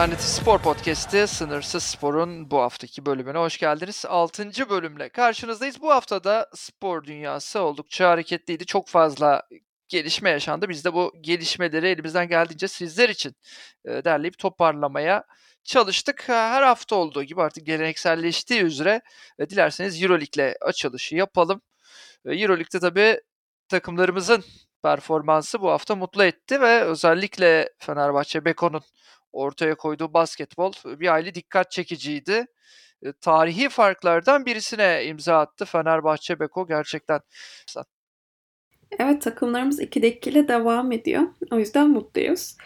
Alternatif Spor Podcast'i Sınırsız Spor'un bu haftaki bölümüne hoş geldiniz. 6. bölümle karşınızdayız. Bu haftada spor dünyası oldukça hareketliydi. Çok fazla gelişme yaşandı. Biz de bu gelişmeleri elimizden geldiğince sizler için e, derleyip toparlamaya çalıştık. Her hafta olduğu gibi artık gelenekselleştiği üzere e, dilerseniz Euroleague ile açılışı yapalım. E, Euroleague'de tabii takımlarımızın performansı bu hafta mutlu etti ve özellikle Fenerbahçe Beko'nun ortaya koyduğu basketbol bir hayli dikkat çekiciydi. Tarihi farklardan birisine imza attı Fenerbahçe Beko gerçekten. Evet takımlarımız 2'de 2 ile devam ediyor. O yüzden mutluyuz.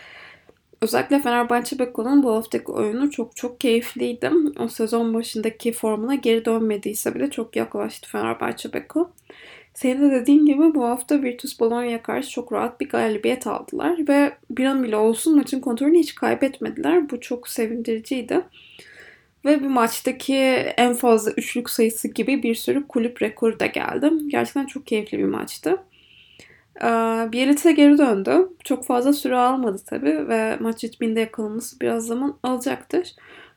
Özellikle Fenerbahçe Beko'nun bu haftaki oyunu çok çok keyifliydi. O sezon başındaki formuna geri dönmediyse bile çok yaklaştı Fenerbahçe Beko. Senin de dediğin gibi bu hafta Virtus Bologna karşı çok rahat bir galibiyet aldılar ve bir an bile olsun maçın kontrolünü hiç kaybetmediler. Bu çok sevindiriciydi. Ve bir maçtaki en fazla üçlük sayısı gibi bir sürü kulüp rekoru da geldi. Gerçekten çok keyifli bir maçtı. Ee, Bielitsa geri döndü. Çok fazla süre almadı tabii ve maç ritminde yakalanması biraz zaman alacaktır.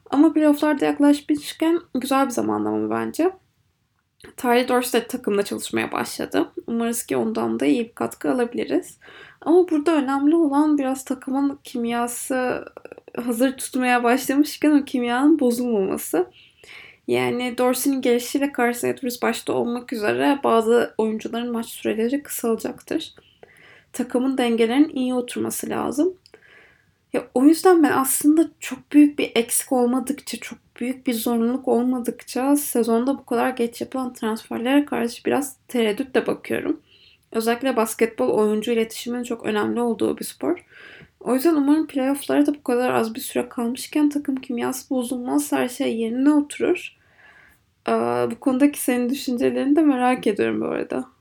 Ama playofflarda yaklaşmışken güzel bir zamanlama bence. Tyler Dorsey takımda çalışmaya başladı. Umarız ki ondan da iyi bir katkı alabiliriz. Ama burada önemli olan biraz takımın kimyası hazır tutmaya başlamışken o kimyanın bozulmaması. Yani Dorsey'nin gelişiyle Carson Edwards başta olmak üzere bazı oyuncuların maç süreleri kısalacaktır. Takımın dengelerinin iyi oturması lazım. Ya o yüzden ben aslında çok büyük bir eksik olmadıkça, çok büyük bir zorunluluk olmadıkça sezonda bu kadar geç yapılan transferlere karşı biraz tereddütle bakıyorum. Özellikle basketbol oyuncu iletişiminin çok önemli olduğu bir spor. O yüzden umarım playofflara da bu kadar az bir süre kalmışken takım kimyası bozulmaz, her şey yerine oturur. bu konudaki senin düşüncelerini de merak ediyorum bu arada.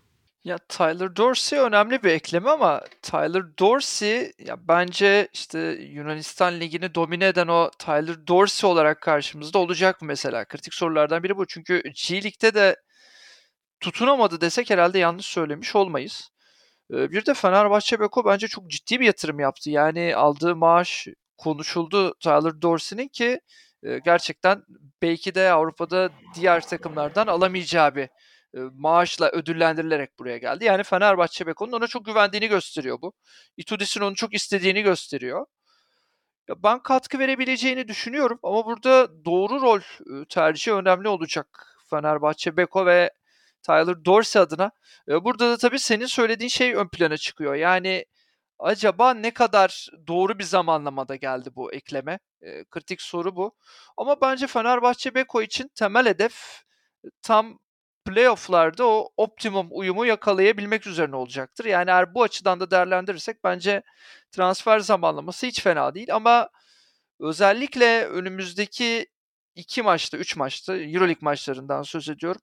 Ya Tyler Dorsey önemli bir ekleme ama Tyler Dorsey ya bence işte Yunanistan ligini domine eden o Tyler Dorsey olarak karşımızda olacak mı mesela? Kritik sorulardan biri bu. Çünkü G League'de de tutunamadı desek herhalde yanlış söylemiş olmayız. Bir de Fenerbahçe Beko bence çok ciddi bir yatırım yaptı. Yani aldığı maaş konuşuldu Tyler Dorsey'nin ki gerçekten belki de Avrupa'da diğer takımlardan alamayacağı bir maaşla ödüllendirilerek buraya geldi. Yani Fenerbahçe Beko'nun ona çok güvendiğini gösteriyor bu. Itudis'in onu çok istediğini gösteriyor. Ben katkı verebileceğini düşünüyorum ama burada doğru rol tercihi önemli olacak Fenerbahçe Beko ve Tyler Dorsey adına. Burada da tabii senin söylediğin şey ön plana çıkıyor. Yani acaba ne kadar doğru bir zamanlamada geldi bu ekleme? kritik soru bu. Ama bence Fenerbahçe Beko için temel hedef tam playoff'larda o optimum uyumu yakalayabilmek üzerine olacaktır. Yani eğer bu açıdan da değerlendirirsek bence transfer zamanlaması hiç fena değil ama özellikle önümüzdeki iki maçta, üç maçta Euroleague maçlarından söz ediyorum.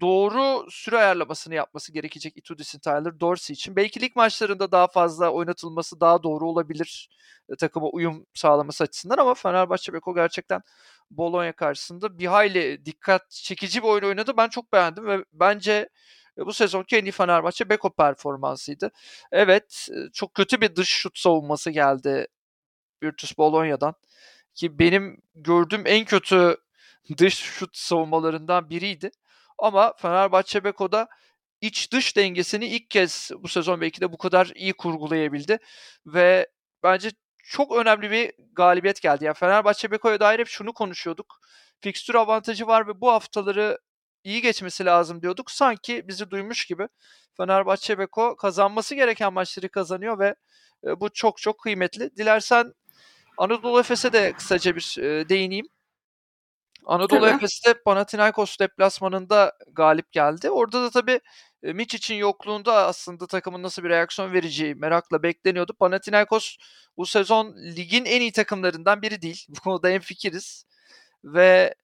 Doğru süre ayarlamasını yapması gerekecek Itudis'in Tyler Dorsey için. Belki lig maçlarında daha fazla oynatılması daha doğru olabilir e, takıma uyum sağlaması açısından ama Fenerbahçe Beko gerçekten Bologna karşısında bir hayli dikkat çekici bir oyun oynadı. Ben çok beğendim ve bence e, bu sezonki en iyi Fenerbahçe Beko performansıydı. Evet e, çok kötü bir dış şut savunması geldi Virtus Bologna'dan ki benim gördüğüm en kötü dış şut savunmalarından biriydi. Ama Fenerbahçe Beko'da iç dış dengesini ilk kez bu sezon belki de bu kadar iyi kurgulayabildi ve bence çok önemli bir galibiyet geldi. Yani Fenerbahçe Beko'ya dair hep şunu konuşuyorduk. Fikstür avantajı var ve bu haftaları iyi geçmesi lazım diyorduk. Sanki bizi duymuş gibi Fenerbahçe Beko kazanması gereken maçları kazanıyor ve e, bu çok çok kıymetli. Dilersen Anadolu Efes'e de kısaca bir e, değineyim. Anadolu. Efes'te Panathinaikos deplasmanında galip geldi. Orada da tabii e, için yokluğunda aslında takımın nasıl bir reaksiyon vereceği merakla bekleniyordu. Panathinaikos bu sezon ligin en iyi takımlarından biri değil. Bu konuda en fikiriz. Ve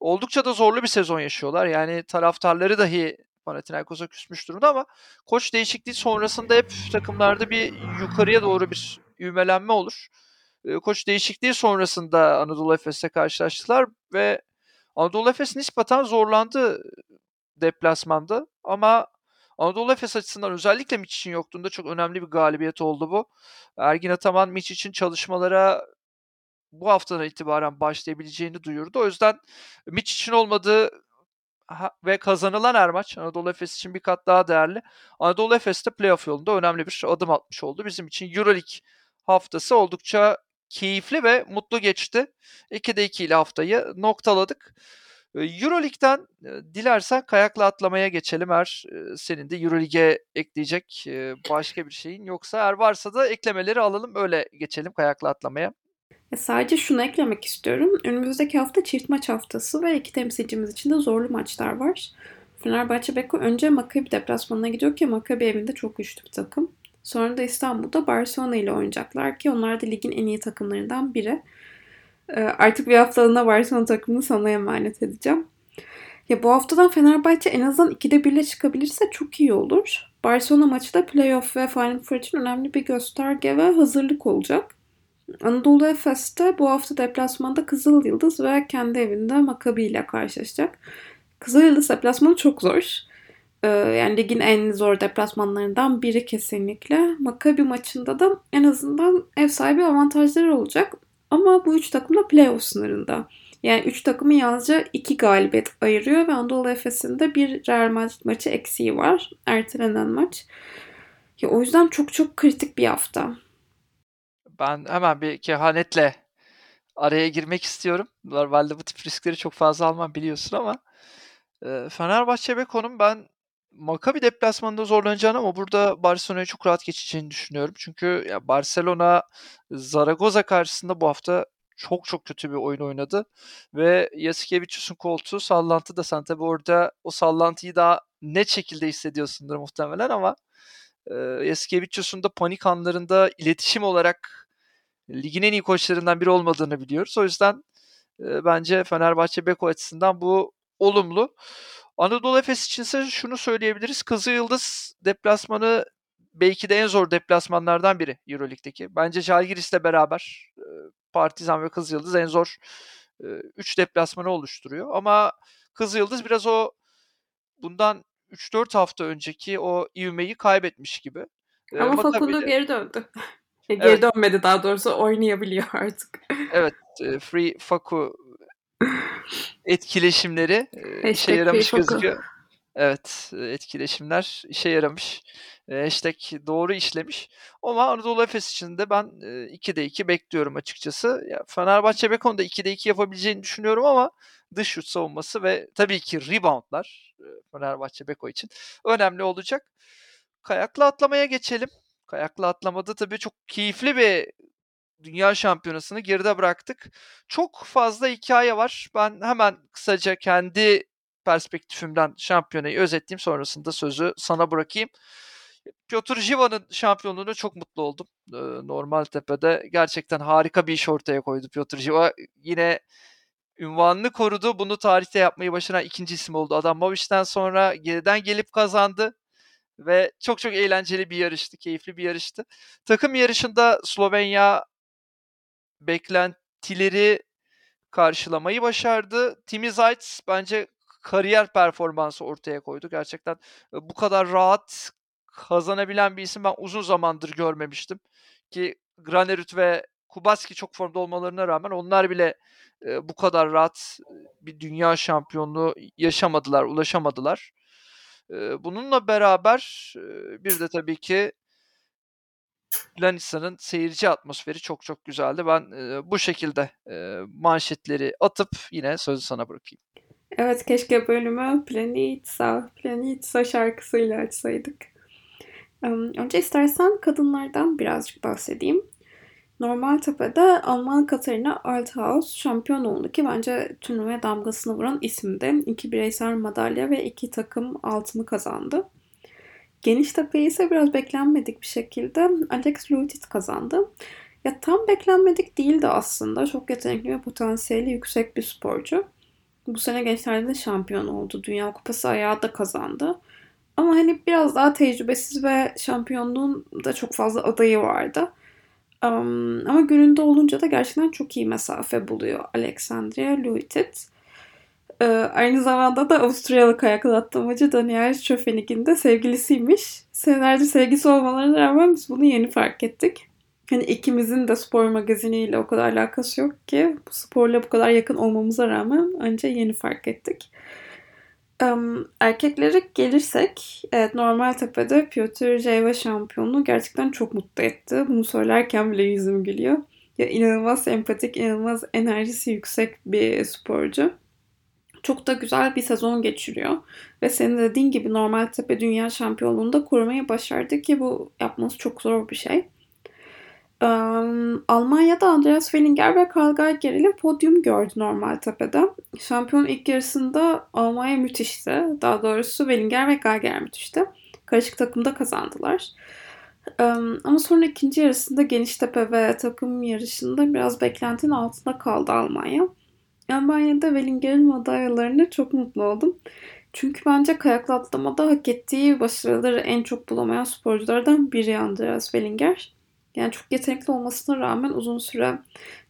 oldukça da zorlu bir sezon yaşıyorlar. Yani taraftarları dahi Panathinaikos'a küsmüş durumda ama koç değişikliği sonrasında hep takımlarda bir yukarıya doğru bir ivmelenme olur. Koç değişikliği sonrasında Anadolu Efes'le karşılaştılar ve Anadolu Efes nispeten zorlandı deplasmanda ama Anadolu Efes açısından özellikle Miç için yoktuğunda çok önemli bir galibiyet oldu bu. Ergin Ataman Miç için çalışmalara bu haftadan itibaren başlayabileceğini duyurdu. O yüzden Mitch için olmadığı ve kazanılan her maç Anadolu Efes için bir kat daha değerli. Anadolu Efes de playoff yolunda önemli bir adım atmış oldu. Bizim için Euroleague haftası oldukça keyifli ve mutlu geçti. 2'de 2 ile haftayı noktaladık. Euroleague'den dilersen kayakla atlamaya geçelim. Eğer senin de Euroleague'e ekleyecek başka bir şeyin yoksa eğer varsa da eklemeleri alalım öyle geçelim kayakla atlamaya. Ya sadece şunu eklemek istiyorum. Önümüzdeki hafta çift maç haftası ve iki temsilcimiz için de zorlu maçlar var. Fenerbahçe Beko önce Maccabi deplasmanına gidiyor ki Maccabi evinde çok güçlü bir takım. Sonra da İstanbul'da Barcelona ile oynayacaklar ki onlar da ligin en iyi takımlarından biri. Ee, artık bir haftalığına Barcelona takımını sana emanet edeceğim. Ya bu haftadan Fenerbahçe en azından 2'de 1'le çıkabilirse çok iyi olur. Barcelona maçı da playoff ve Final Four için önemli bir gösterge ve hazırlık olacak. Anadolu Efes'te bu hafta deplasmanda Kızıl Yıldız ve kendi evinde Makabi ile karşılaşacak. Kızıl Yıldız deplasmanı çok zor. Ee, yani ligin en zor deplasmanlarından biri kesinlikle. Makabi maçında da en azından ev sahibi avantajları olacak. Ama bu üç takım da playoff sınırında. Yani üç takımı yalnızca iki galibiyet ayırıyor ve Anadolu Efes'in de bir Real Madrid maçı eksiği var. Ertelenen maç. Ya o yüzden çok çok kritik bir hafta. Ben hemen bir kehanetle araya girmek istiyorum. Normalde bu tip riskleri çok fazla almam biliyorsun ama Fenerbahçe Beko'nun ben Maccabi deplasmanında zorlanacağını ama burada Barcelona'ya çok rahat geçeceğini düşünüyorum. Çünkü ya Barcelona Zaragoza karşısında bu hafta çok çok kötü bir oyun oynadı. Ve Yasikevicius'un koltuğu sallantı da sen tabi orada o sallantıyı daha ne şekilde hissediyorsundur muhtemelen ama e, Yasikevicius'un da panik anlarında iletişim olarak ligin en iyi koçlarından biri olmadığını biliyoruz. O yüzden e, bence Fenerbahçe Beko açısından bu olumlu. Anadolu Efes için ise şunu söyleyebiliriz. Kızı Yıldız deplasmanı belki de en zor deplasmanlardan biri Euroleague'deki. Bence Jalgiris'le beraber Partizan ve Kızı Yıldız en zor 3 deplasmanı oluşturuyor. Ama Kızı Yıldız biraz o bundan 3-4 hafta önceki o ivmeyi kaybetmiş gibi. Ama Facundo geri döndü. geri evet. dönmedi daha doğrusu oynayabiliyor artık. evet, Free Faku etkileşimleri işe yaramış gözüküyor. Evet, etkileşimler işe yaramış. Hashtag doğru işlemiş. Ama Anadolu Efes için de ben 2'de 2 bekliyorum açıkçası. Ya Fenerbahçe Bekon'da 2'de 2 yapabileceğini düşünüyorum ama dış şut savunması ve tabii ki reboundlar Fenerbahçe Beko için önemli olacak. Kayakla atlamaya geçelim. Kayakla atlamada tabii çok keyifli bir dünya şampiyonasını geride bıraktık. Çok fazla hikaye var. Ben hemen kısaca kendi perspektifimden şampiyonayı özetleyeyim. Sonrasında sözü sana bırakayım. Piotr Jiva'nın şampiyonluğuna çok mutlu oldum. Normal Tepe'de gerçekten harika bir iş ortaya koydu Piotr Jiva. Yine ünvanını korudu. Bunu tarihte yapmayı başaran ikinci isim oldu. Adam Movic'den sonra geriden gelip kazandı. Ve çok çok eğlenceli bir yarıştı, keyifli bir yarıştı. Takım yarışında Slovenya beklentileri karşılamayı başardı. Timi Zayt bence kariyer performansı ortaya koydu. Gerçekten bu kadar rahat kazanabilen bir isim ben uzun zamandır görmemiştim. Ki Granerüt ve Kubaski çok formda olmalarına rağmen onlar bile bu kadar rahat bir dünya şampiyonluğu yaşamadılar, ulaşamadılar. bununla beraber bir de tabii ki Lanisa'nın seyirci atmosferi çok çok güzeldi. Ben e, bu şekilde e, manşetleri atıp yine sözü sana bırakayım. Evet keşke bölümü Planitsa, Planitsa şarkısıyla açsaydık. Önce istersen kadınlardan birazcık bahsedeyim. Normal Tepe'de Alman Katarina Althaus şampiyon oldu ki bence turnuvaya damgasını vuran isimdi. İki bireysel madalya ve iki takım altını kazandı. Geniş tepeyi ise biraz beklenmedik bir şekilde Alex Lutit kazandı. Ya tam beklenmedik değildi aslında. Çok yetenekli ve potansiyeli yüksek bir sporcu. Bu sene gençlerde de şampiyon oldu. Dünya Kupası ayağı da kazandı. Ama hani biraz daha tecrübesiz ve şampiyonluğun da çok fazla adayı vardı. Um, ama gününde olunca da gerçekten çok iyi mesafe buluyor Alexandria Luitit. Ee, aynı zamanda da Avusturyalı kayaklı atlamacı Daniel Schöfenig'in de sevgilisiymiş. Senelerdir sevgisi olmalarına rağmen biz bunu yeni fark ettik. Hani ikimizin de spor magaziniyle o kadar alakası yok ki bu sporla bu kadar yakın olmamıza rağmen ancak yeni fark ettik. Um, erkeklere gelirsek, evet Normaltepe'de Piotr Jeva şampiyonluğu gerçekten çok mutlu etti. Bunu söylerken bile yüzüm gülüyor. Ya inanılmaz sempatik, inanılmaz enerjisi yüksek bir sporcu. Çok da güzel bir sezon geçiriyor. Ve senin dediğin gibi Normaltepe Dünya Şampiyonluğu'nda korumayı başardı ki bu yapması çok zor bir şey. Um, Almanya'da Andreas Wellinger ve Karl Geiger ile podyum gördü Normaltepe'de. Şampiyon ilk yarısında Almanya müthişti. Daha doğrusu Wellinger ve Geiger müthişti. Karışık takımda kazandılar. Um, ama sonra ikinci yarısında Geniştepe ve takım yarışında biraz beklentinin altında kaldı Almanya. Almanya'da Wellinger'in madalyalarını çok mutlu oldum. Çünkü bence kayaklı atlamada hak ettiği başarıları en çok bulamayan sporculardan biri Andreas Wellinger. Yani çok yetenekli olmasına rağmen uzun süre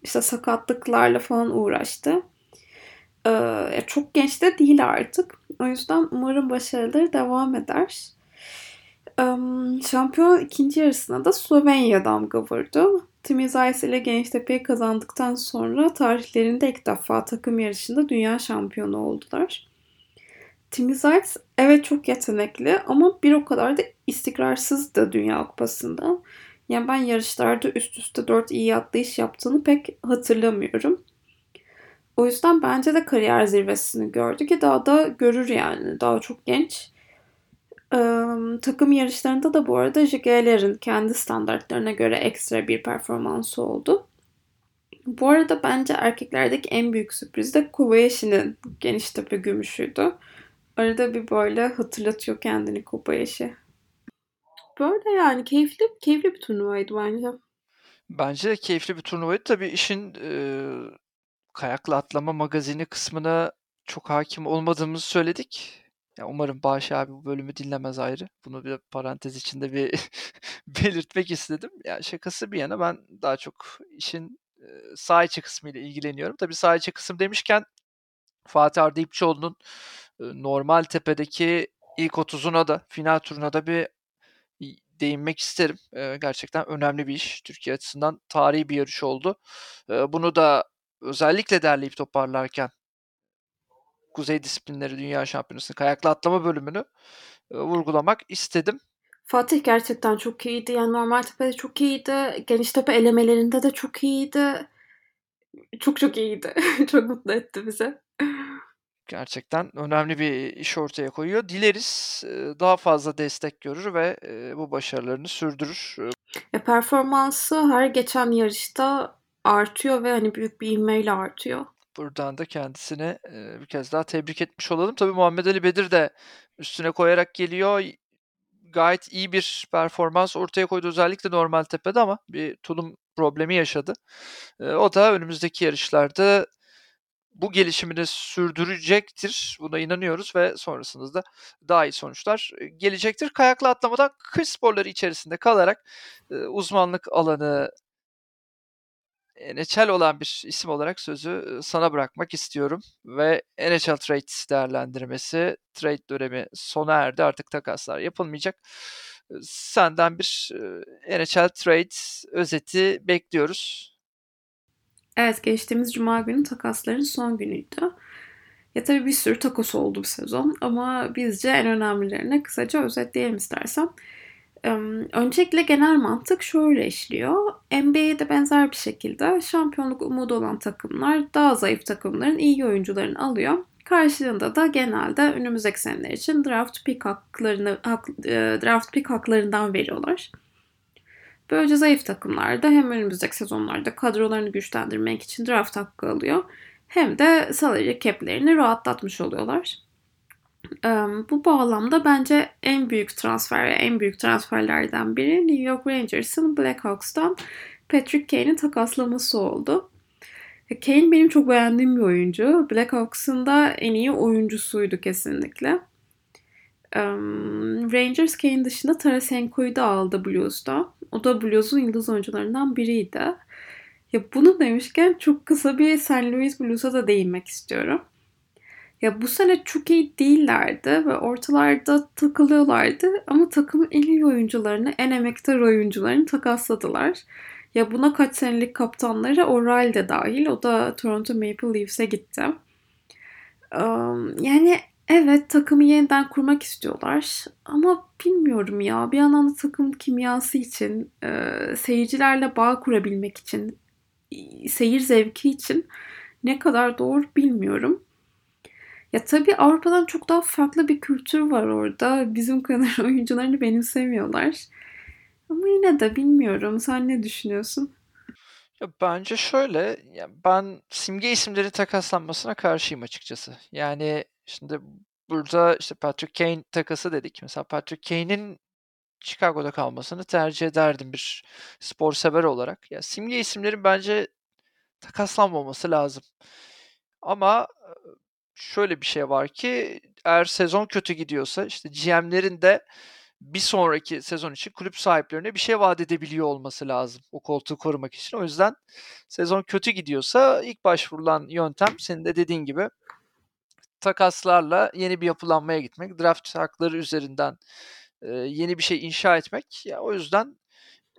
işte sakatlıklarla falan uğraştı. Ee, çok genç de değil artık. O yüzden umarım başarıları devam eder. Ee, şampiyon ikinci yarısına da Slovenya damga vurdu. Timi Zayas ile Gençtepe'yi kazandıktan sonra tarihlerinde ilk defa takım yarışında dünya şampiyonu oldular. Timi Zayas evet çok yetenekli ama bir o kadar da istikrarsız da Dünya Kupası'nda. Yani ben yarışlarda üst üste 4 iyi atlayış yaptığını pek hatırlamıyorum. O yüzden bence de kariyer zirvesini gördü ki daha da görür yani. Daha çok genç. Takım yarışlarında da bu arada Jigeler'in kendi standartlarına göre ekstra bir performansı oldu. Bu arada bence erkeklerdeki en büyük sürpriz de Kobayashi'nin geniş tepe gümüşüydü. Arada bir böyle hatırlatıyor kendini Kobayashi. Böyle yani keyifli keyifli bir turnuvaydı bence. Bence de keyifli bir turnuvaydı. Tabii işin e, kayakla atlama magazini kısmına çok hakim olmadığımızı söyledik. Ya umarım Bağış abi bu bölümü dinlemez ayrı. Bunu bir parantez içinde bir belirtmek istedim. Ya şakası bir yana ben daha çok işin sağ içi kısmıyla ilgileniyorum. Tabii sağ içi kısım demişken Fatih Arda İpçioğlu'nun normal tepedeki ilk 30'una da final turuna da bir değinmek isterim. Gerçekten önemli bir iş. Türkiye açısından tarihi bir yarış oldu. Bunu da özellikle derleyip toparlarken Kuzey Disiplinleri Dünya Şampiyonası'nın kayaklı atlama bölümünü e, vurgulamak istedim. Fatih gerçekten çok iyiydi. Yani normal tepede çok iyiydi. Geniş tepe elemelerinde de çok iyiydi. Çok çok iyiydi. çok mutlu etti bize. Gerçekten önemli bir iş ortaya koyuyor. Dileriz daha fazla destek görür ve bu başarılarını sürdürür. Ya performansı her geçen yarışta artıyor ve hani büyük bir ivmeyle artıyor. Buradan da kendisine bir kez daha tebrik etmiş olalım. Tabii Muhammed Ali Bedir de üstüne koyarak geliyor. Gayet iyi bir performans ortaya koydu özellikle normal tepede ama bir tulum problemi yaşadı. O da önümüzdeki yarışlarda bu gelişimini sürdürecektir. Buna inanıyoruz ve sonrasında da daha iyi sonuçlar gelecektir. Kayaklı atlamadan kış sporları içerisinde kalarak uzmanlık alanı NHL olan bir isim olarak sözü sana bırakmak istiyorum. Ve NHL Trade değerlendirmesi, trade dönemi sona erdi. Artık takaslar yapılmayacak. Senden bir NHL Trade özeti bekliyoruz. Evet geçtiğimiz cuma günü takasların son günüydü. Ya tabii bir sürü takos oldu bu sezon ama bizce en önemlilerine kısaca özetleyelim istersen. Öncelikle genel mantık şöyle işliyor. NBA'de benzer bir şekilde şampiyonluk umudu olan takımlar daha zayıf takımların iyi oyuncularını alıyor. Karşılığında da genelde önümüzdeki seneler için draft pick haklarını hak, draft pick haklarından veriyorlar. Böylece zayıf takımlar da hem önümüzdeki sezonlarda kadrolarını güçlendirmek için draft hakkı alıyor hem de salary cap'lerini rahatlatmış oluyorlar. Bu bağlamda bence en büyük transfer ve en büyük transferlerden biri New York Rangers'ın Blackhawks'tan Patrick Kane'i takaslaması oldu. Kane benim çok beğendiğim bir oyuncu. Blackhawks'ın da en iyi oyuncusuydu kesinlikle. Rangers Kane dışında Tarasenko'yu da aldı Blues'da. O da Blues'un yıldız oyuncularından biriydi. Ya bunu demişken çok kısa bir St. Louis Blues'a da değinmek istiyorum. Ya bu sene çok iyi değillerdi ve ortalarda takılıyorlardı ama takımın en iyi oyuncularını, en emektar oyuncularını takasladılar. Ya buna kaç senelik kaptanları O'Reilly de dahil. O da Toronto Maple Leafs'e gitti. Yani evet takımı yeniden kurmak istiyorlar. Ama bilmiyorum ya. Bir yandan da takım kimyası için, seyircilerle bağ kurabilmek için, seyir zevki için ne kadar doğru bilmiyorum. Ya tabii Avrupa'dan çok daha farklı bir kültür var orada. Bizim kadar oyuncularını benimsemiyorlar. Ama yine de bilmiyorum. Sen ne düşünüyorsun? Ya bence şöyle, ya ben simge isimlerin takaslanmasına karşıyım açıkçası. Yani şimdi burada işte Patrick Kane takası dedik. Mesela Patrick Kane'in Chicago'da kalmasını tercih ederdim bir spor sever olarak. Ya simge isimlerin bence takaslanmaması lazım. Ama şöyle bir şey var ki eğer sezon kötü gidiyorsa işte GM'lerin de bir sonraki sezon için kulüp sahiplerine bir şey vaat edebiliyor olması lazım o koltuğu korumak için. O yüzden sezon kötü gidiyorsa ilk başvurulan yöntem senin de dediğin gibi takaslarla yeni bir yapılanmaya gitmek, draft hakları üzerinden e, yeni bir şey inşa etmek. Ya o yüzden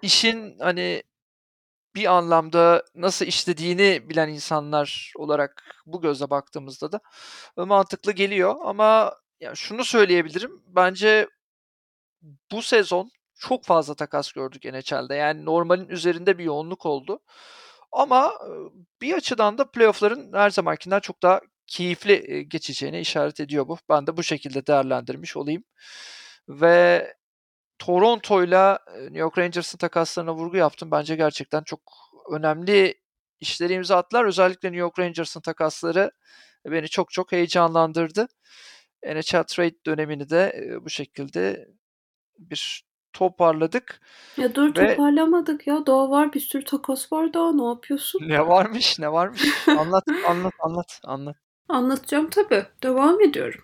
işin hani bir anlamda nasıl işlediğini bilen insanlar olarak bu gözle baktığımızda da mantıklı geliyor. Ama ya şunu söyleyebilirim. Bence bu sezon çok fazla takas gördük NHL'de. Yani normalin üzerinde bir yoğunluk oldu. Ama bir açıdan da playoff'ların her zamankinden çok daha keyifli geçeceğine işaret ediyor bu. Ben de bu şekilde değerlendirmiş olayım. Ve Toronto'yla New York Rangers'ın takaslarına vurgu yaptım. Bence gerçekten çok önemli işleri imza attılar. Özellikle New York Rangers'ın takasları beni çok çok heyecanlandırdı. NHL trade dönemini de bu şekilde bir toparladık. Ya dur Ve... toparlamadık ya. Daha var bir sürü takas var daha. Ne yapıyorsun? Ne varmış ne varmış? anlat anlat anlat anlat. Anlatacağım tabii. Devam ediyorum.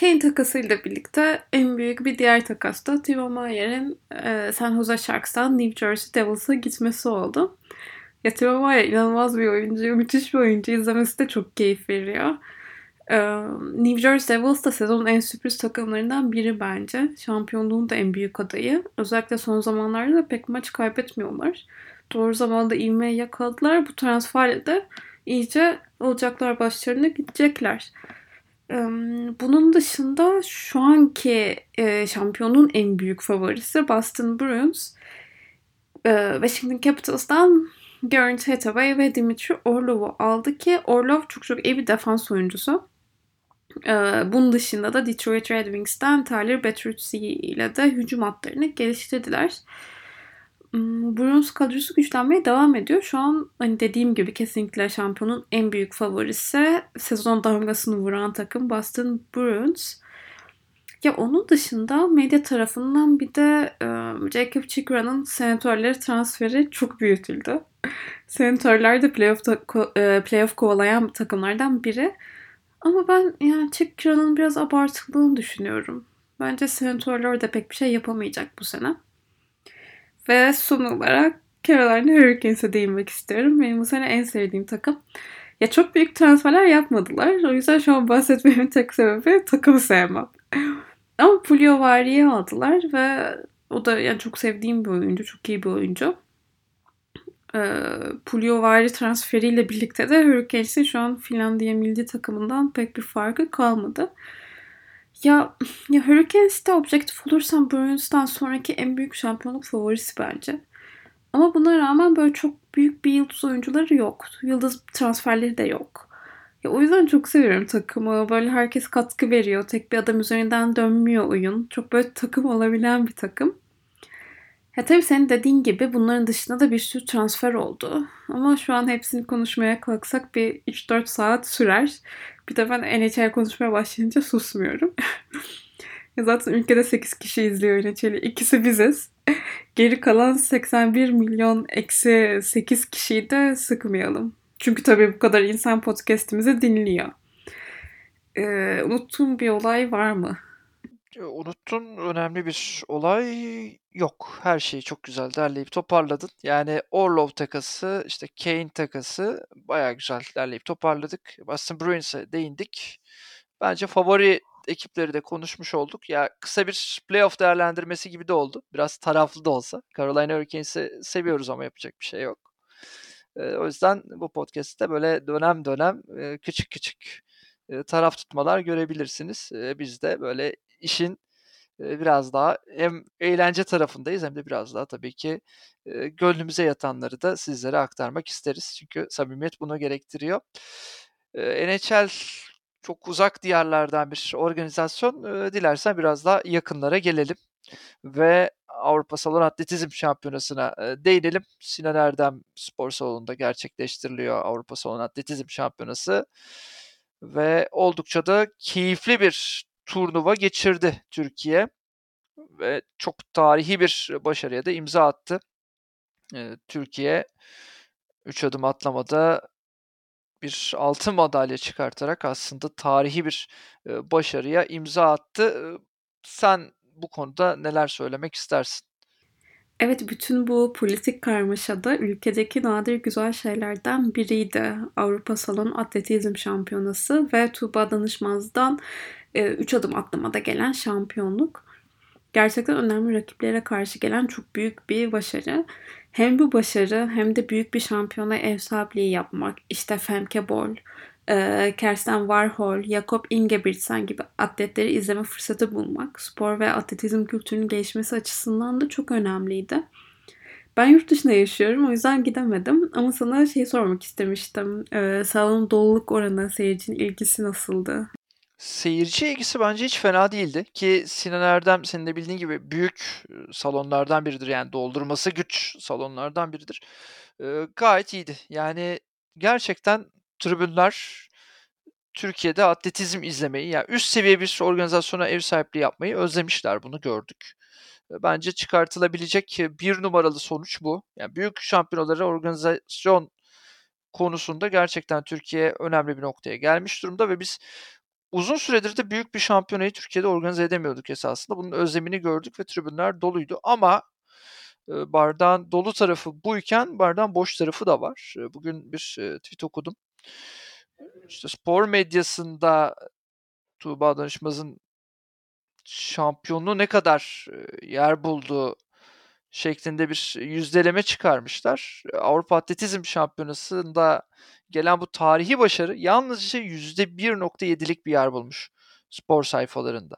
Kane takasıyla birlikte en büyük bir diğer takas da Timo Meyer'in e, San Jose Sharks'tan New Jersey Devils'a gitmesi oldu. Ya Timo Meyer inanılmaz bir oyuncu, müthiş bir oyuncu. İzlemesi de çok keyif veriyor. New Jersey Devils da sezonun en sürpriz takımlarından biri bence. Şampiyonluğun da en büyük adayı. Özellikle son zamanlarda da pek maç kaybetmiyorlar. Doğru zamanda ivmeyi yakaladılar. Bu transferle de iyice olacaklar başlarına gidecekler. Bunun dışında şu anki şampiyonun en büyük favorisi Boston Bruins. Washington Capitals'dan Garrett Hathaway ve Dimitri Orlov'u aldı ki Orlov çok çok iyi bir defans oyuncusu. Bunun dışında da Detroit Red Wings'ten Tyler Bertuzzi ile de hücum hatlarını geliştirdiler. Bruins kadrosu güçlenmeye devam ediyor. Şu an hani dediğim gibi kesinlikle şampiyonun en büyük favorisi sezon damgasını vuran takım Boston Bruins. Ya onun dışında medya tarafından bir de e, Jacob Chikra'nın senatörleri transferi çok büyütüldü. Senatörler de playoff, playoff kovalayan takımlardan biri. Ama ben yani Chikra'nın biraz abartıldığını düşünüyorum. Bence senatörler de pek bir şey yapamayacak bu sene. Ve son olarak Carolina Hurricanes'e değinmek istiyorum. Benim bu sene en sevdiğim takım. Ya çok büyük transferler yapmadılar. O yüzden şu an bahsetmemin tek sebebi takımı sevmem. Ama Pulio Vari'yi aldılar ve o da yani çok sevdiğim bir oyuncu. Çok iyi bir oyuncu. Ee, Pulio Vari transferiyle birlikte de Hurricanes'in şu an Finlandiya milli takımından pek bir farkı kalmadı. Ya, ya Hurricanes'te objektif olursam Bruins'tan sonraki en büyük şampiyonluk favorisi bence. Ama buna rağmen böyle çok büyük bir yıldız oyuncuları yok. Yıldız transferleri de yok. Ya o yüzden çok seviyorum takımı. Böyle herkes katkı veriyor. Tek bir adam üzerinden dönmüyor oyun. Çok böyle takım olabilen bir takım. Ya tabii senin dediğin gibi bunların dışında da bir sürü transfer oldu. Ama şu an hepsini konuşmaya kalksak bir 3-4 saat sürer. Bir de ben NHL konuşmaya başlayınca susmuyorum. zaten ülkede 8 kişi izliyor NHL'i. İkisi biziz. Geri kalan 81 milyon eksi 8 kişiyi de sıkmayalım. Çünkü tabii bu kadar insan podcastimizi dinliyor. Ee, unuttuğum bir olay var mı? Unuttun önemli bir olay yok. Her şeyi çok güzel derleyip toparladın. Yani Orlov takası, işte Kane takası bayağı güzel derleyip toparladık. Boston Bruins'e değindik. Bence favori ekipleri de konuşmuş olduk. Ya kısa bir playoff değerlendirmesi gibi de oldu. Biraz taraflı da olsa. Carolina Hurricanes'i seviyoruz ama yapacak bir şey yok. E, o yüzden bu podcast'te böyle dönem dönem e, küçük küçük taraf tutmalar görebilirsiniz. Biz de böyle işin biraz daha hem eğlence tarafındayız hem de biraz daha tabii ki gönlümüze yatanları da sizlere aktarmak isteriz. Çünkü samimiyet bunu gerektiriyor. NHL çok uzak diyarlardan bir organizasyon. Dilersen biraz daha yakınlara gelelim ve Avrupa Salon Atletizm Şampiyonası'na değinelim. Sinan Erdem Spor Salonu'nda gerçekleştiriliyor Avrupa Salon Atletizm Şampiyonası ve oldukça da keyifli bir turnuva geçirdi Türkiye ve çok tarihi bir başarıya da imza attı. E, Türkiye 3 adım atlamada bir altın madalya çıkartarak aslında tarihi bir e, başarıya imza attı. Sen bu konuda neler söylemek istersin? Evet, bütün bu politik karmaşada ülkedeki nadir güzel şeylerden biriydi. Avrupa Salon Atletizm Şampiyonası ve Tuğba Danışmaz'dan 3 e, adım atlamada gelen şampiyonluk. Gerçekten önemli rakiplere karşı gelen çok büyük bir başarı. Hem bu başarı hem de büyük bir şampiyona ev sahipliği yapmak. İşte Femke Bol, e, Kersten Warhol, Jakob Ingebrigtsen gibi atletleri izleme fırsatı bulmak spor ve atletizm kültürünün gelişmesi açısından da çok önemliydi. Ben yurt dışında yaşıyorum o yüzden gidemedim ama sana şey sormak istemiştim. Ee, salonun doluluk oranı, seyircinin ilgisi nasıldı? Seyirci ilgisi bence hiç fena değildi ki Sinan Erdem senin de bildiğin gibi büyük salonlardan biridir yani doldurması güç salonlardan biridir. Ee, gayet iyiydi. Yani gerçekten tribünler Türkiye'de atletizm izlemeyi, yani üst seviye bir organizasyona ev sahipliği yapmayı özlemişler. Bunu gördük. Bence çıkartılabilecek bir numaralı sonuç bu. Yani büyük şampiyonaları organizasyon konusunda gerçekten Türkiye önemli bir noktaya gelmiş durumda ve biz uzun süredir de büyük bir şampiyonayı Türkiye'de organize edemiyorduk esasında. Bunun özlemini gördük ve tribünler doluydu ama bardağın dolu tarafı buyken bardağın boş tarafı da var. Bugün bir tweet okudum işte spor medyasında Tuğba Danışmaz'ın şampiyonluğu ne kadar yer bulduğu şeklinde bir yüzdeleme çıkarmışlar. Avrupa Atletizm Şampiyonası'nda gelen bu tarihi başarı yalnızca %1.7'lik bir yer bulmuş spor sayfalarında.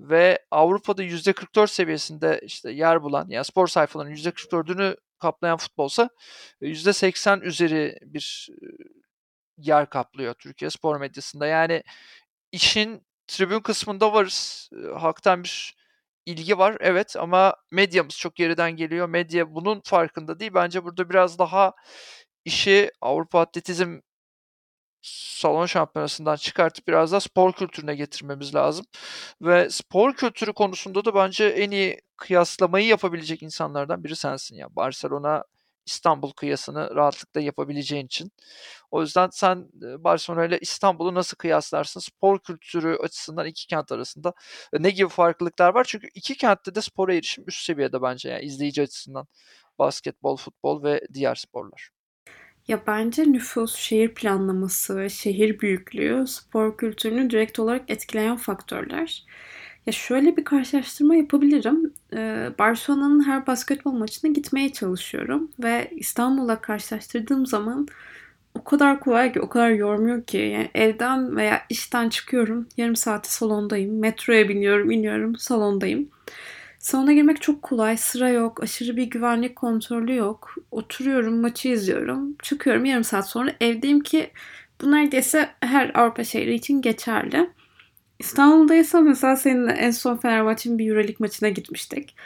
Ve Avrupa'da %44 seviyesinde işte yer bulan, yani spor sayfalarının %44'ünü kaplayan futbolsa %80 üzeri bir yer kaplıyor Türkiye spor medyasında. Yani işin tribün kısmında varız. Halktan bir ilgi var evet ama medyamız çok geriden geliyor. Medya bunun farkında değil. Bence burada biraz daha işi Avrupa Atletizm salon şampiyonasından çıkartıp biraz da spor kültürüne getirmemiz lazım. Ve spor kültürü konusunda da bence en iyi kıyaslamayı yapabilecek insanlardan biri sensin ya. Barcelona İstanbul kıyasını rahatlıkla yapabileceğin için. O yüzden sen Barcelona ile İstanbul'u nasıl kıyaslarsın? Spor kültürü açısından iki kent arasında ne gibi farklılıklar var? Çünkü iki kentte de spora erişim üst seviyede bence yani izleyici açısından. Basketbol, futbol ve diğer sporlar. Ya bence nüfus, şehir planlaması ve şehir büyüklüğü spor kültürünü direkt olarak etkileyen faktörler. Ya şöyle bir karşılaştırma yapabilirim. Ee, Barcelona'nın her basketbol maçına gitmeye çalışıyorum ve İstanbul'la karşılaştırdığım zaman o kadar kolay ki, o kadar yormuyor ki. Yani evden veya işten çıkıyorum, yarım saate salondayım. Metroya biniyorum, iniyorum, salondayım. Salona girmek çok kolay, sıra yok, aşırı bir güvenlik kontrolü yok. Oturuyorum, maçı izliyorum, çıkıyorum yarım saat sonra evdeyim ki bu neredeyse her Avrupa şehri için geçerli. İstanbul'daysa mesela seninle en son Fenerbahçe'nin bir Euroleague maçına gitmiştik.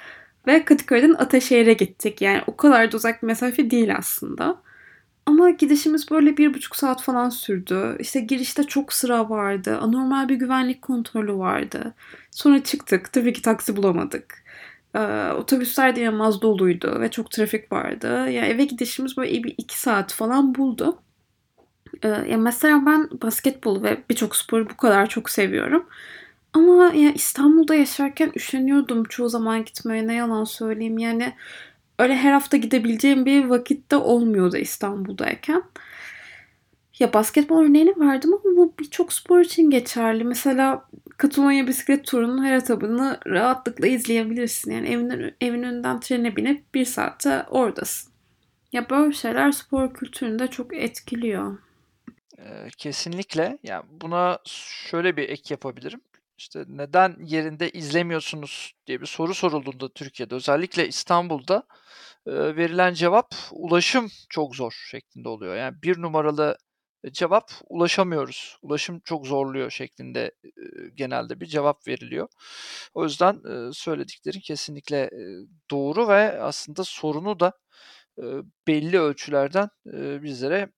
Ve Kadıköy'den Ataşehir'e gittik. Yani o kadar da uzak bir mesafe değil aslında. Ama gidişimiz böyle bir buçuk saat falan sürdü. İşte girişte çok sıra vardı. Anormal bir güvenlik kontrolü vardı. Sonra çıktık. Tabii ki taksi bulamadık. Ee, otobüsler de inanılmaz doluydu ve çok trafik vardı. Yani eve gidişimiz böyle bir iki saat falan buldu. Ee, ya mesela ben basketbol ve birçok sporu bu kadar çok seviyorum. Ama ya İstanbul'da yaşarken üşeniyordum çoğu zaman gitmeye ne yalan söyleyeyim. Yani öyle her hafta gidebileceğim bir vakitte olmuyordu İstanbul'dayken. Ya basketbol örneğini verdim ama bu birçok spor için geçerli. Mesela Katulonya bisiklet turunun her etabını rahatlıkla izleyebilirsin. Yani evin, evin önünden trene binip bir saatte oradasın. Ya böyle şeyler spor kültürünü de çok etkiliyor. Kesinlikle. Ya, buna şöyle bir ek yapabilirim. İşte, "Neden yerinde izlemiyorsunuz?" diye bir soru sorulduğunda Türkiye'de, özellikle İstanbul'da, eee, verilen cevap, "Ulaşım çok zor." şeklinde oluyor. Yani bir numaralı, cevap, "Ulaşamıyoruz, ulaşım çok zorluyor." şeklinde, eee, genelde bir cevap veriliyor. O yüzden, eee, söylediklerin kesinlikle, eee, doğru ve aslında sorunu da, eee, belli ölçülerden, eee, bizlere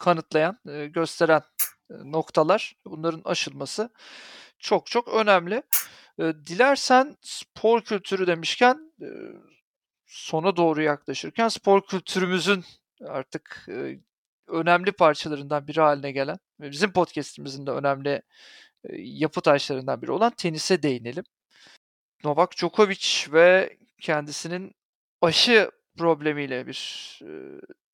kanıtlayan, eee, gösteren, noktalar. Bunların aşılması çok çok önemli. Dilersen spor kültürü demişken, sona doğru yaklaşırken spor kültürümüzün artık, önemli parçalarından biri hâline gelen ve bizim podcast'imizin de önemli, yapı taşlarından biri olan tenise değinelim. Novak Djokovic ve kendisinin aşı problemiyle bir,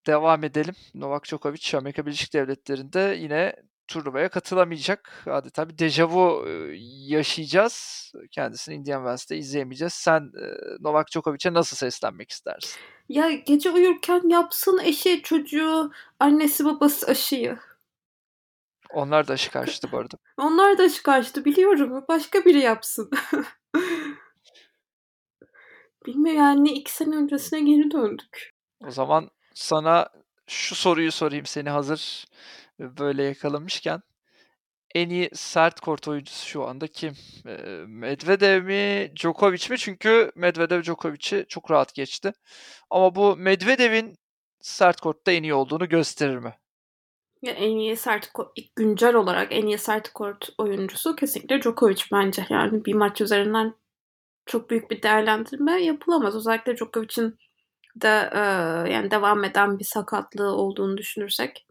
devam edelim. Novak Djokovic, Amerika Birleşik Devletleri'nde yine turnuvaya katılamayacak. Adeta bir deja vu, eee, yaşayacağız. Kendisini Indian Wells'te izleyemeyeceğiz. Sen, Novak Djokovic'e nasıl seslenmek istersin? Ya, gece uyurken yapsın eşi, çocuğu, annesi, babası aşıyı. Onlar da aşı karşıtı bu arada. Onlar da aşı karşıtı biliyorum. Başka biri yapsın. Bilmiyorum, yani 2 sene öncesine geri döndük. O zaman sana şu soruyu sorayım seni hazır, böyle yakalamışken. En iyi sert kort oyuncusu şu anda kim? Medvedev mi, Djokovic mi? Çünkü Medvedev Djokovic'i çok rahat geçti. Ama bu Medvedev'in sert kortta en iyi olduğunu gösterir mi? Ya, en iyi sert ko güncel olarak en iyi sert kort oyuncusu kesinlikle Djokovic bence. Yani bir maç üzerinden çok büyük bir değerlendirme yapılamaz. Özellikle Djokovic'in de, yani devam eden bir sakatlığı olduğunu düşünürsek.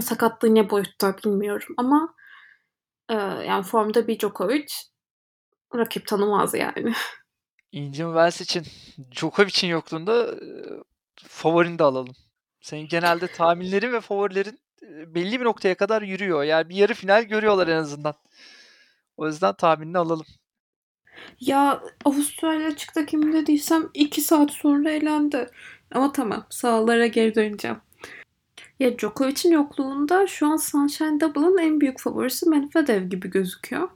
Sakatlığı ne boyutta bilmiyorum ama, eee, yani formda bir Djokovic rakip tanımaz yani. Indian Wells için Djokovic'in yokluğunda, eee, favorini de alalım. Senin genelde tahminlerin ve favorilerin, eee, belli bir noktaya kadar yürüyor. Yani bir yarı final görüyorlar en azından. O yüzden tahminini alalım. Ya, Avustralya açıkta kim dediysem 2 saat sonra elendi. Ama tamam, sahalara geri döneceğim. Ya, Djokovic'in yokluğunda şu an Sunshine Double'ın en büyük favorisi Medvedev gibi gözüküyor.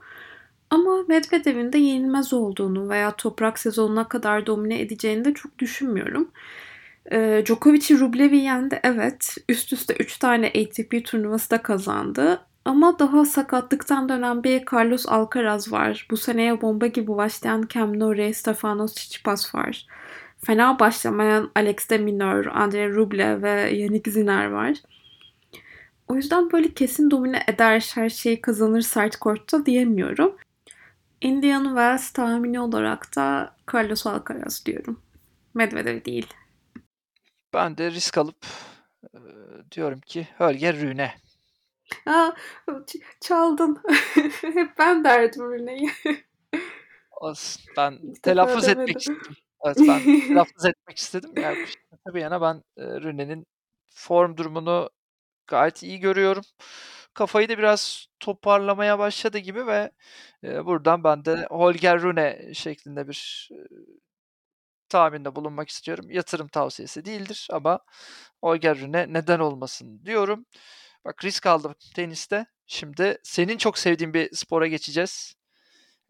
Ama Medvedev'in de yenilmez olduğunu veya toprak sezonuna kadar domine edeceğini de çok düşünmüyorum. Eee, Djokovic'i Rublev'i yendi, evet. Üst üste 3 tane ATP turnuvası da kazandı. Ama daha sakatlıktan dönen bir Carlos Alcaraz var. Bu seneye bomba gibi başlayan Cam Norrie, Stefanos Tsitsipas var. Fena başlamayan Alex de Minaur, Andre Rublev ve Yannick Sinner var. O yüzden böyle kesin domine eder, her şeyi kazanır sert kortta diyemiyorum. Indian Wells tahmini olarak da Carlos Alcaraz diyorum. Medvedev değil. Ben de risk alıp, eee, diyorum ki Holger Rune. A! Ç çaldın. Hep ben derdim. Olsun. Ben telaffuz etmek istedim. Evet, ben telaffuz etmek istedim. Yani bir yana ben, eee, Rune'nin form durumunu gayet iyi görüyorum. Kafayı da biraz toparlamaya başladı gibi ve, buradan ben de Holger Rune şeklinde bir, tahminde bulunmak istiyorum. Yatırım tavsiyesi değildir ama Holger Rune neden olmasın diyorum. Bak risk aldım teniste. Şimdi senin çok sevdiğin bir spora geçeceğiz.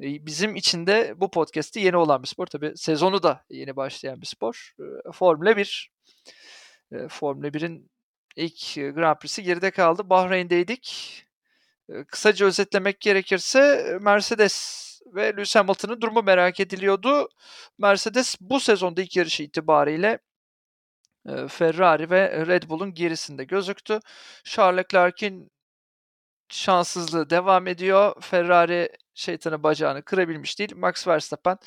Eee, bizim için de bu podcast'te yeni olan bir spor. Tabii sezonu da yeni başlayan bir spor. Eee, Formula 1. Eee, Formula 1'in ilk, Grand Prix'si geride kaldı. Bahreyn'deydik. Kısaca özetlemek gerekirse, Mercedes ve Lewis Hamilton'ın durumu merak ediliyordu. Mercedes bu sezonda ilk yarışı itibariyle Ferrari ve Red Bull'un gerisinde gözüktü. Charles Leclerc'in şanssızlığı devam ediyor. Ferrari şeytanın bacağını kırabilmiş değil. Max Verstappen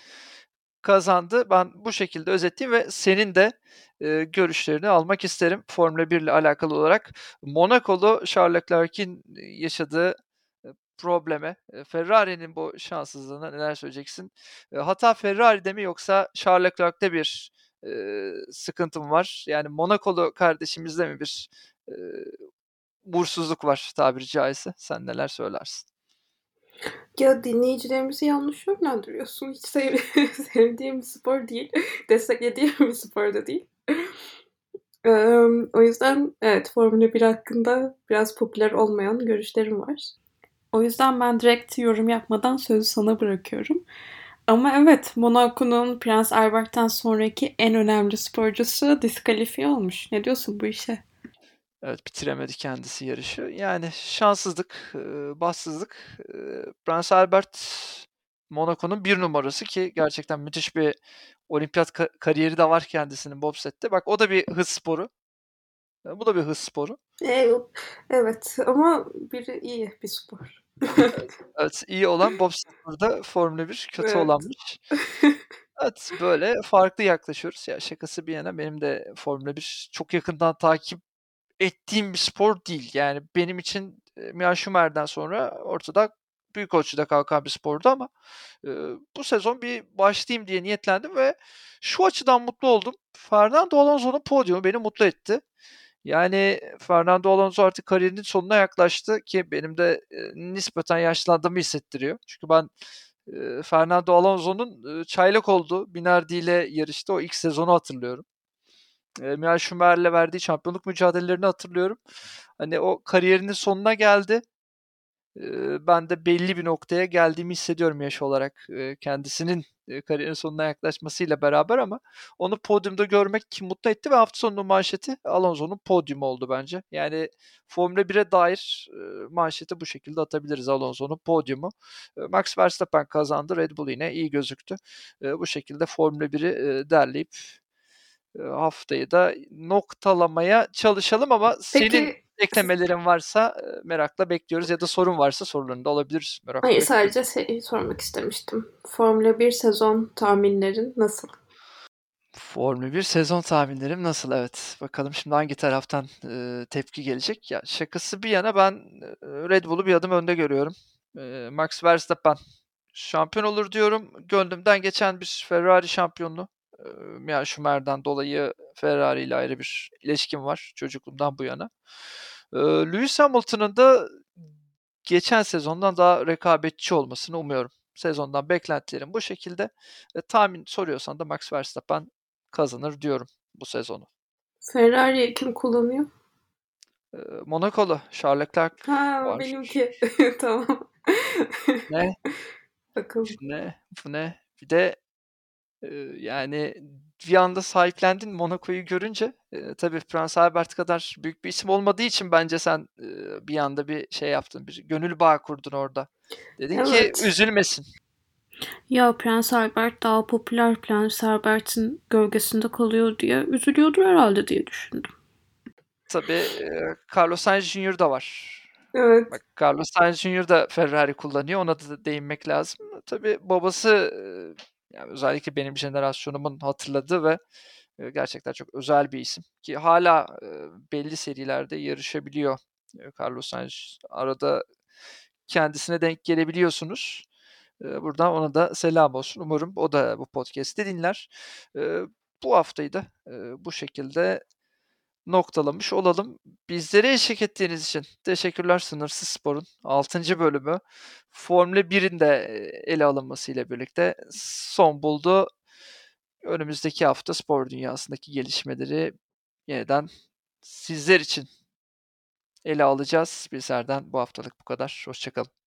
kazandı. Ben bu şekilde özetleyeyim ve senin de, eee, görüşlerini almak isterim Formula 1'le alakalı olarak. Monakolu Charles Leclerc'in yaşadığı, probleme, Ferrari'nin bu şanssızlığına neler söyleyeceksin? Hata Ferrari'de mi yoksa Charles Leclerc'te bir, eee, sıkıntı mı var? Yani Monakolu kardeşimizde mi bir, eee, uğursuzluk var tabiri caizse? Sen neler söylersin? Ya, dinleyicilerimizi yanlış yönlendiriyorsun. Hiç sev sevdiğim bir spor değil. Desteklediğim bir spor da değil. Emm, o yüzden evet, Formula 1 hakkında biraz popüler olmayan görüşlerim var. O yüzden ben direkt yorum yapmadan sözü sana bırakıyorum. Ama evet, Monaco'nun Prens Albert'ten sonraki en önemli sporcusu diskalifiye olmuş. Ne diyorsun bu işe? Evet, bitiremedi kendisi yarışı. Yani şanssızlık, eee, bahtsızlık. Eee, Prens Albert Monaco'nun 1 numarası ki gerçekten müthiş bir olimpiyat ka kariyeri de var kendisinin bobsle'de. Bak o da bir hız sporu. Bu da bir hız sporu. Eee, evet ama biri iyi bir spor. Evet, evet, iyi olan bobsled burada Formula 1, kötü Evet. olanmış. Evet, böyle farklı yaklaşıyoruz. Ya, şakası bir yana benim de Formula 1 çok yakından takip ettiğim bir spor değil. Yani benim için, eee, Michael Schumacher'den sonra ortadan büyük ölçüde kalkan bir spordu ama, eee, bu sezon bir başlayayım diye niyetlendim ve şu açıdan mutlu oldum. Fernando Alonso'nun podyumu beni mutlu etti. Yani Fernando Alonso artık kariyerinin sonuna yaklaştı ki benim de, eee, nispeten yaşlandığımı hissettiriyor. Çünkü ben, eee, Fernando Alonso'nun, ııı, çaylak olduğu Minardi ile yarıştığı o ilk sezonu hatırlıyorum. Michael Schumacher'le verdiği şampiyonluk mücadelelerini hatırlıyorum. Hani o kariyerinin sonuna geldi. Eee, ben de belli bir noktaya geldiğimi hissediyorum yaş olarak, eee, kendisinin, eee, kariyerinin sonuna yaklaşmasıyla beraber ama onu podyumda görmek mutlu etti ve hafta sonunun manşeti Alonso'nun podyumu oldu bence. Yani Formula 1'e dair, eee, manşeti bu şekilde atabiliriz Alonso'nun podyumu. Max Verstappen kazandı. Red Bull yine iyi gözüktü. Bu şekilde Formula 1'i, eee, derleyip, haftayı da noktalamaya çalışalım ama senin Peki eklemelerin varsa, eee, merakla bekliyoruz ya da sorun varsa sorularını da alabiliriz. Merakla Hayır, bekliyorum. sadece şeyi sormak istemiştim. Formula 1 sezon tahminlerin nasıl? Formula 1 sezon tahminlerim nasıl? Evet, bakalım şimdi hangi taraftan, eee, tepki gelecek? Ya, şakası bir yana ben, eee, Red Bull'u bir adım önde görüyorum. Eee, Max Verstappen şampiyon olur diyorum. Gönlümden geçen bir Ferrari şampiyonluğu. Eee, Michael Schumacher'den dolayı Ferrari ile ayrı bir ilişkim var çocukluğumdan bu yana. Eee, Lewis Hamilton'ın da geçen sezondan daha rekabetçi olmasını umuyorum. Sezondan beklentilerim bu şekilde. Eee, tahmin soruyorsan da Max Verstappen kazanır diyorum bu sezonu. Ferrari'yi kim kullanıyor? Eee, Monakolu Charles Leclerc Ha, var. benimki. Tamam. Ne? Bakalım. Ne? Bu ne? Bir de, yani bir anda sahiplendin Monaco'yu görünce. Eee, tabii Prens Albert kadar büyük bir isim olmadığı için bence sen, eee, bir anda bir şey yaptın, bir gönül bağı kurdun orada. Dedin ki Evet. üzülmesin. Ya Prens Albert daha popüler Prens Albert'in gölgesinde kalıyor diye üzülüyordur herhalde diye düşündüm. Tabii, eee, Carlos Sainz Junior da var. Evet. Bak Carlos Sainz Junior da Ferrari kullanıyor. Ona da değinmek lazım. Tabii babası, yani özellikle benim jenerasyonumun hatırladığı ve, gerçekten çok özel bir isim ki eee, belli serilerde yarışabiliyor, Carlos Sainz. Arada kendisine denk gelebiliyorsunuz. Buradan ona da selam olsun. Umarım o da bu podcast'i dinler. Bu haftayı da, bu şekilde noktalamış olalım. Bizlere eşlik ettiğiniz için teşekkürler. Sınırsız Spor'un 6. bölümü Formula 1'in de, eee, ele alınmasıyla birlikte son buldu. Önümüzdeki hafta spor dünyasındaki gelişmeleri yeniden sizler için ele alacağız. Bizlerden bu haftalık bu kadar. Hoşça kalın.